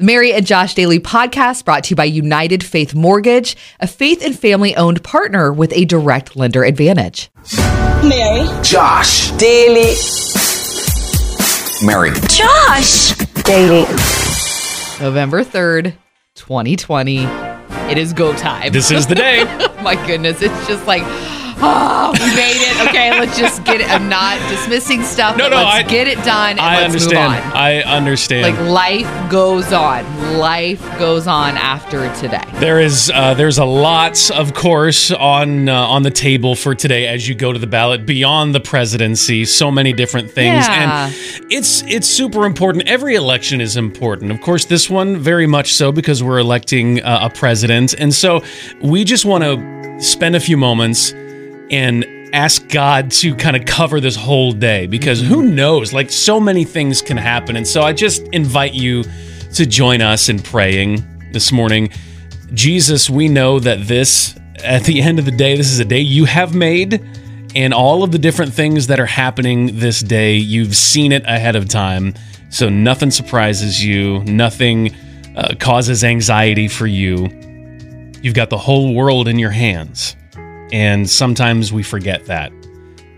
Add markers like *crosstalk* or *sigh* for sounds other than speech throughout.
The Mary and Josh Daily podcast brought to you by United Faith Mortgage, a faith and family owned partner with a direct lender advantage. Mary. Josh. Daily. Mary. Josh. Daily. November 3rd, 2020. It is go time. This is the day. *laughs* My goodness, it's just like, oh, we made it. Okay, let's just get it. I'm not dismissing stuff. No, no, let's I- get it done and I let's understand. move on. I understand. Like life goes on. Life goes on after today. there is uh, there's a lot, of course, on uh, on the table for today as you go to the ballot beyond the presidency. So many different things, Yeah. and it's it's super important. Every election is important, of course. This one very much so because we're electing uh, a president, and so we just want to spend a few moments and ask God to kind of cover this whole day because who knows? Like so many things can happen. And so I just invite you to join us in praying this morning. Jesus, we know that this, at the end of the day, this is a day you have made. And all of the different things that are happening this day, you've seen it ahead of time. So nothing surprises you, nothing uh, causes anxiety for you. You've got the whole world in your hands. And sometimes we forget that.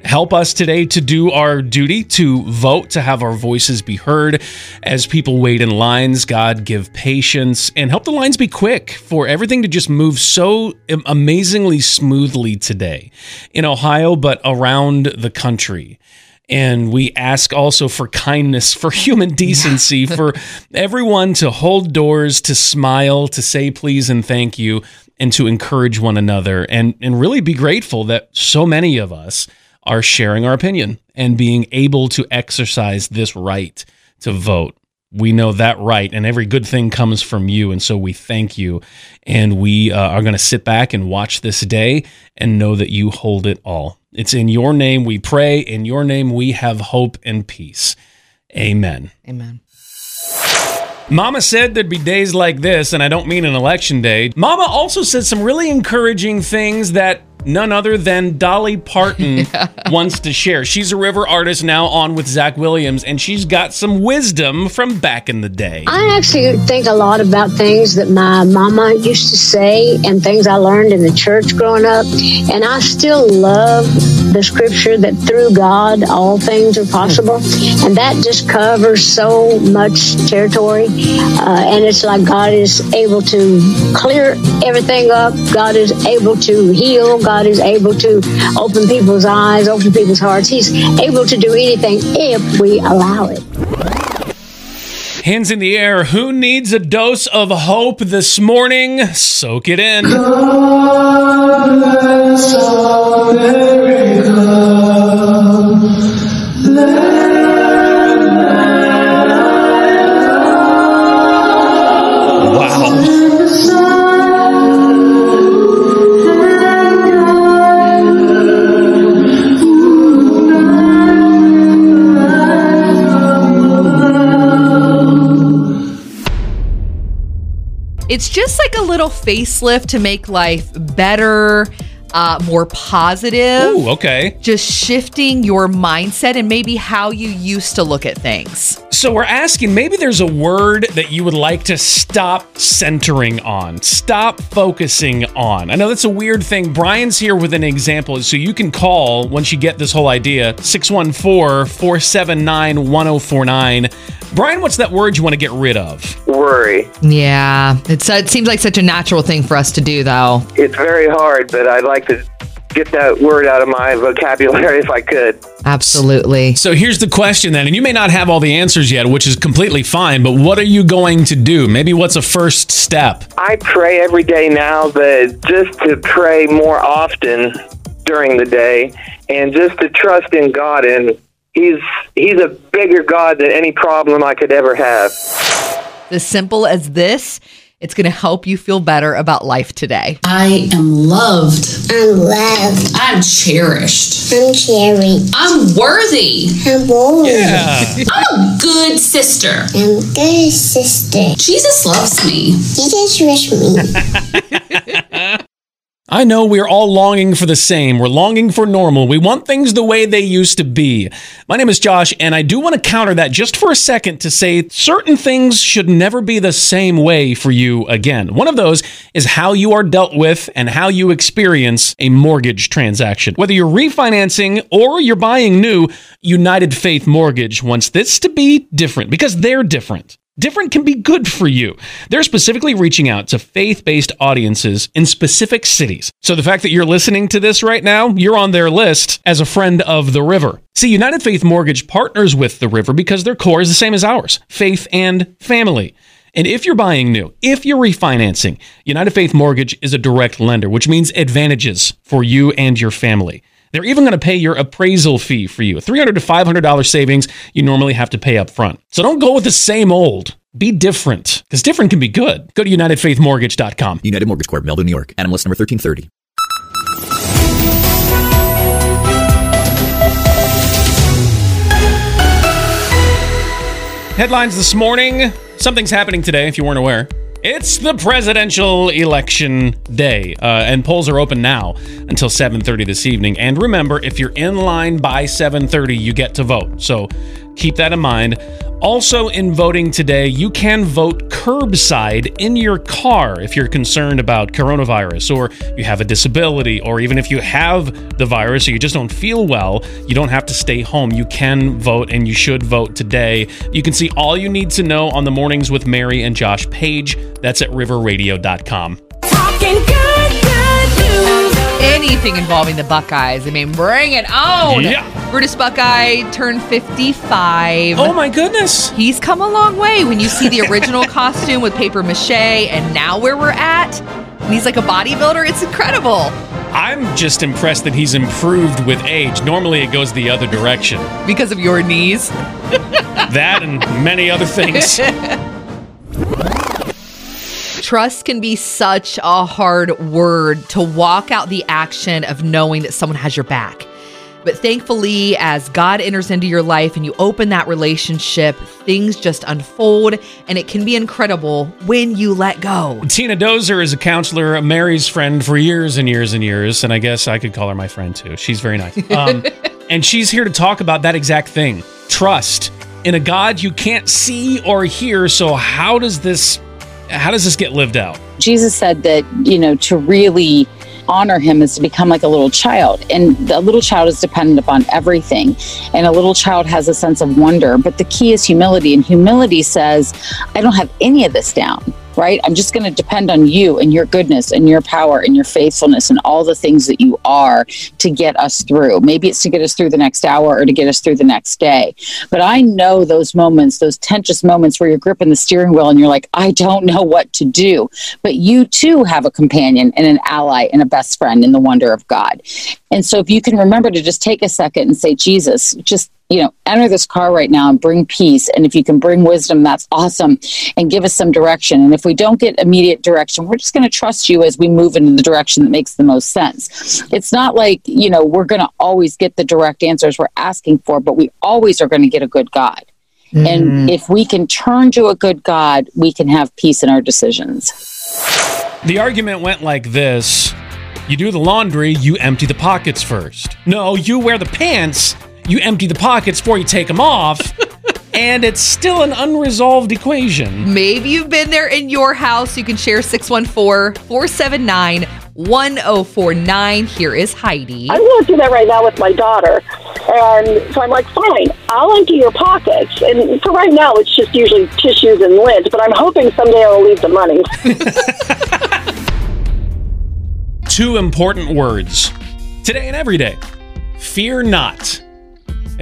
Help us today to do our duty to vote, to have our voices be heard as people wait in lines. God, give patience and help the lines be quick for everything to just move so amazingly smoothly today in Ohio, but around the country. And we ask also for kindness, for human *laughs* decency, for everyone to hold doors, to smile, to say please and thank you, and to encourage one another and, and really be grateful that so many of us are sharing our opinion and being able to exercise this right to vote. We know that right, and every good thing comes from you. And so we thank you. And we uh, are going to sit back and watch this day and know that you hold it all. It's in your name we pray. In your name we have hope and peace. Amen. Amen. Mama said there'd be days like this, and I don't mean an election day. Mama also said some really encouraging things that none other than Dolly Parton *laughs* wants to share. She's a river artist now on with Zach Williams, and she's got some wisdom from back in the day. I actually think a lot about things that my mama used to say and things I learned in the church growing up. And I still love the scripture that through God all things are possible. And that just covers so much territory. Uh, and it's like God is able to clear everything up. God is able to heal. God is able to open people's eyes, open people's hearts. He's able to do anything if we allow it. Hands in the air. Who needs a dose of hope this morning? Soak it in. It's just like a little facelift to make life better, uh, more positive. Ooh, okay. Just shifting your mindset and maybe how you used to look at things. So we're asking maybe there's a word that you would like to stop centering on, stop focusing on. I know that's a weird thing. Brian's here with an example, so you can call once you get this whole idea 614 479 1049. Brian, what's that word you want to get rid of? worry. Yeah, it's it seems like such a natural thing for us to do, though. It's very hard, but I'd like to get that word out of my vocabulary *laughs* if I could. Absolutely. So here's the question then, and you may not have all the answers yet, which is completely fine, but what are you going to do? Maybe what's a first step? I pray every day now, but just to pray more often during the day and just to trust in God and he's he's a bigger God than any problem I could ever have. As simple as this, it's going to help you feel better about life today. I am loved. I'm loved. I'm cherished. I'm cherished. I'm worthy. I'm worthy. Yeah. I'm a good sister. I'm a good sister. Jesus loves me. Jesus wish me. *laughs* I know we're all longing for the same. We're longing for normal. We want things the way they used to be. My name is Josh, and I do want to counter that just for a second to say certain things should never be the same way for you again. One of those is how you are dealt with and how you experience a mortgage transaction. Whether you're refinancing or you're buying new, United Faith Mortgage wants this to be different because they're different. Different can be good for you. They're specifically reaching out to faith based audiences in specific cities. So the fact that you're listening to this right now, you're on their list as a friend of the river. See, United Faith Mortgage partners with the river because their core is the same as ours faith and family. And if you're buying new, if you're refinancing, United Faith Mortgage is a direct lender, which means advantages for you and your family. They're even going to pay your appraisal fee for you. $300 to $500 savings you normally have to pay up front. So don't go with the same old. Be different, because different can be good. Go to UnitedFaithMortgage.com. United Mortgage Corp, Melville, New York. NMLS number 1330. Headlines this morning. Something's happening today, if you weren't aware. It's the presidential election day, uh, and polls are open now until 7:30 this evening. And remember, if you're in line by 7:30, you get to vote. So keep that in mind. Also, in voting today, you can vote curbside in your car if you're concerned about coronavirus or you have a disability, or even if you have the virus or you just don't feel well, you don't have to stay home. You can vote and you should vote today. You can see all you need to know on the mornings with Mary and Josh Page. That's at riverradio.com. Talking good. Anything involving the Buckeyes. I mean, bring it on. Yeah. Brutus Buckeye turned 55. Oh my goodness. He's come a long way when you see the original *laughs* costume with paper mache and now where we're at. And he's like a bodybuilder. It's incredible I'm just impressed that he's improved with age. Normally it goes the other direction. because of your knees. That and many other things. *laughs* Trust can be such a hard word to walk out the action of knowing that someone has your back. But thankfully, as God enters into your life and you open that relationship, things just unfold and it can be incredible when you let go. Tina Dozer is a counselor, Mary's friend for years and years and years, and I guess I could call her my friend too. She's very nice. *laughs* Um, and she's here to talk about that exact thing trust in a God you can't see or hear. So, how does this. How does this get lived out? Jesus said that, you know, to really honor him is to become like a little child. And the little child is dependent upon everything. And a little child has a sense of wonder. But the key is humility. And humility says, I don't have any of this down, right? I'm just going to depend on you and your goodness and your power and your faithfulness and all the things that you are to get us through. Maybe it's to get us through the next hour or to get us through the next day. But I know those moments, those tense moments where you're gripping the steering wheel and you're like, I don't know what to do. But you too have a companion and an ally and a best friend in the wonder of God. And so if you can remember to just take a second and say, Jesus, just you know, enter this car right now and bring peace. And if you can bring wisdom, that's awesome. And give us some direction. And if we don't get immediate direction, we're just going to trust you as we move in the direction that makes the most sense. It's not like, you know, we're going to always get the direct answers we're asking for, but we always are going to get a good God. And mm. if we can turn to a good God, we can have peace in our decisions. The argument went like this You do the laundry, you empty the pockets first. No, you wear the pants, you empty the pockets before you take them off. *laughs* and it's still an unresolved equation. Maybe you've been there in your house. You can share 614 479 1049. Here is Heidi. I'm going through that right now with my daughter. And so I'm like, fine, I'll empty your pockets. And for right now, it's just usually tissues and lids, but I'm hoping someday I'll leave the money. *laughs* Two important words today and every day fear not.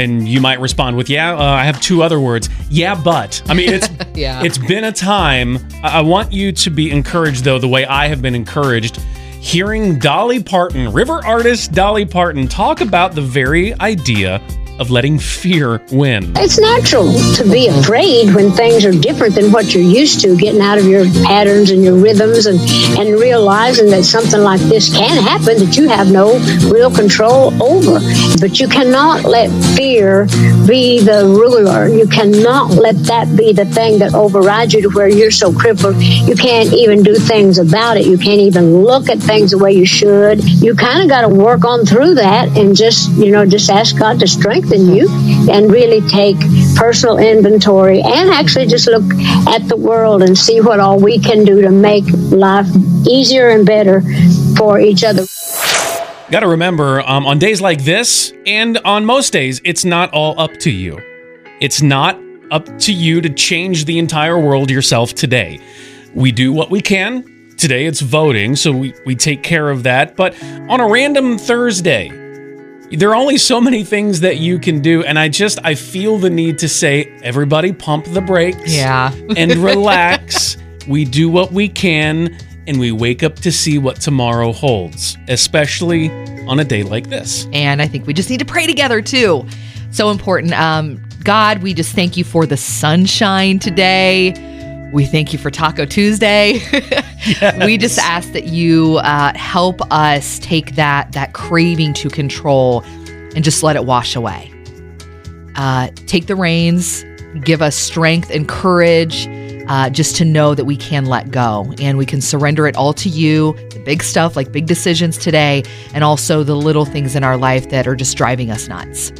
And you might respond with, "Yeah, uh, I have two other words. Yeah, but." I mean, it's *laughs* Yeah. it's been a time. I I want you to be encouraged, though, the way I have been encouraged, hearing Dolly Parton, river artist Dolly Parton, talk about the very idea of letting fear win. It's natural to be afraid when things are different than what you're used to, getting out of your patterns and your rhythms and, and realizing that something like this can happen that you have no real control over. But you cannot let fear be the ruler. You cannot let that be the thing that overrides you to where you're so crippled you can't even do things about it. You can't even look at things the way you should. You kind of got to work on through that and just, you know, just ask God to strengthen you and really take personal inventory and actually just look at the world and see what all we can do to make life easier and better for each other. Got to remember, um, on days like this, and on most days, it's not all up to you. It's not up to you to change the entire world yourself today. We do what we can. Today it's voting, so we, we take care of that. But on a random Thursday, there are only so many things that you can do. And I just, I feel the need to say, everybody pump the brakes. Yeah. and *laughs* relax. We do what we can and we wake up to see what tomorrow holds, especially on a day like this. And I think we just need to pray together too. So important. Um, God, we just thank you for the sunshine today. We thank you for Taco Tuesday. *laughs* We just ask that you uh, help us take that that craving to control and just let it wash away. Uh, take the reins, give us strength and courage, uh, just to know that we can let go and we can surrender it all to you. The big stuff, like big decisions today, and also the little things in our life that are just driving us nuts.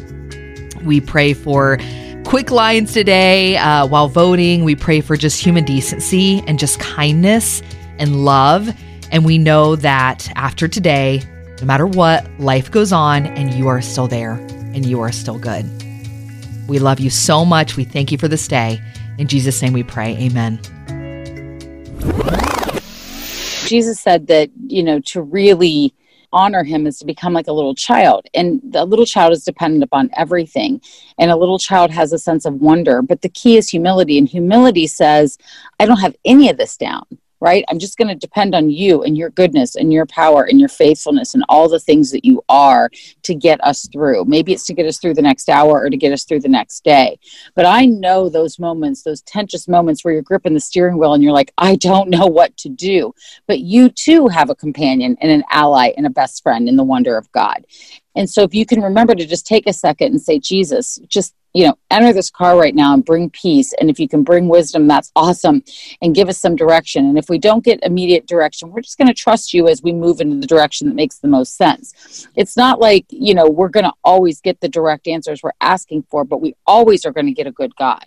We pray for quick lines today uh, while voting. We pray for just human decency and just kindness and love. And we know that after today, no matter what, life goes on and you are still there and you are still good. We love you so much. We thank you for this day. In Jesus' name we pray. Amen. Jesus said that, you know, to really honor him is to become like a little child. And a little child is dependent upon everything. And a little child has a sense of wonder. But the key is humility. And humility says, I don't have any of this down right? I'm just going to depend on you and your goodness and your power and your faithfulness and all the things that you are to get us through. Maybe it's to get us through the next hour or to get us through the next day. But I know those moments, those tense moments where you're gripping the steering wheel and you're like, I don't know what to do. But you too have a companion and an ally and a best friend in the wonder of God. And so if you can remember to just take a second and say, Jesus, just you know, enter this car right now and bring peace. And if you can bring wisdom, that's awesome. And give us some direction. And if we don't get immediate direction, we're just going to trust you as we move into the direction that makes the most sense. It's not like, you know, we're going to always get the direct answers we're asking for, but we always are going to get a good God.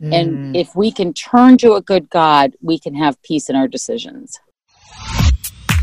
Mm. And if we can turn to a good God, we can have peace in our decisions.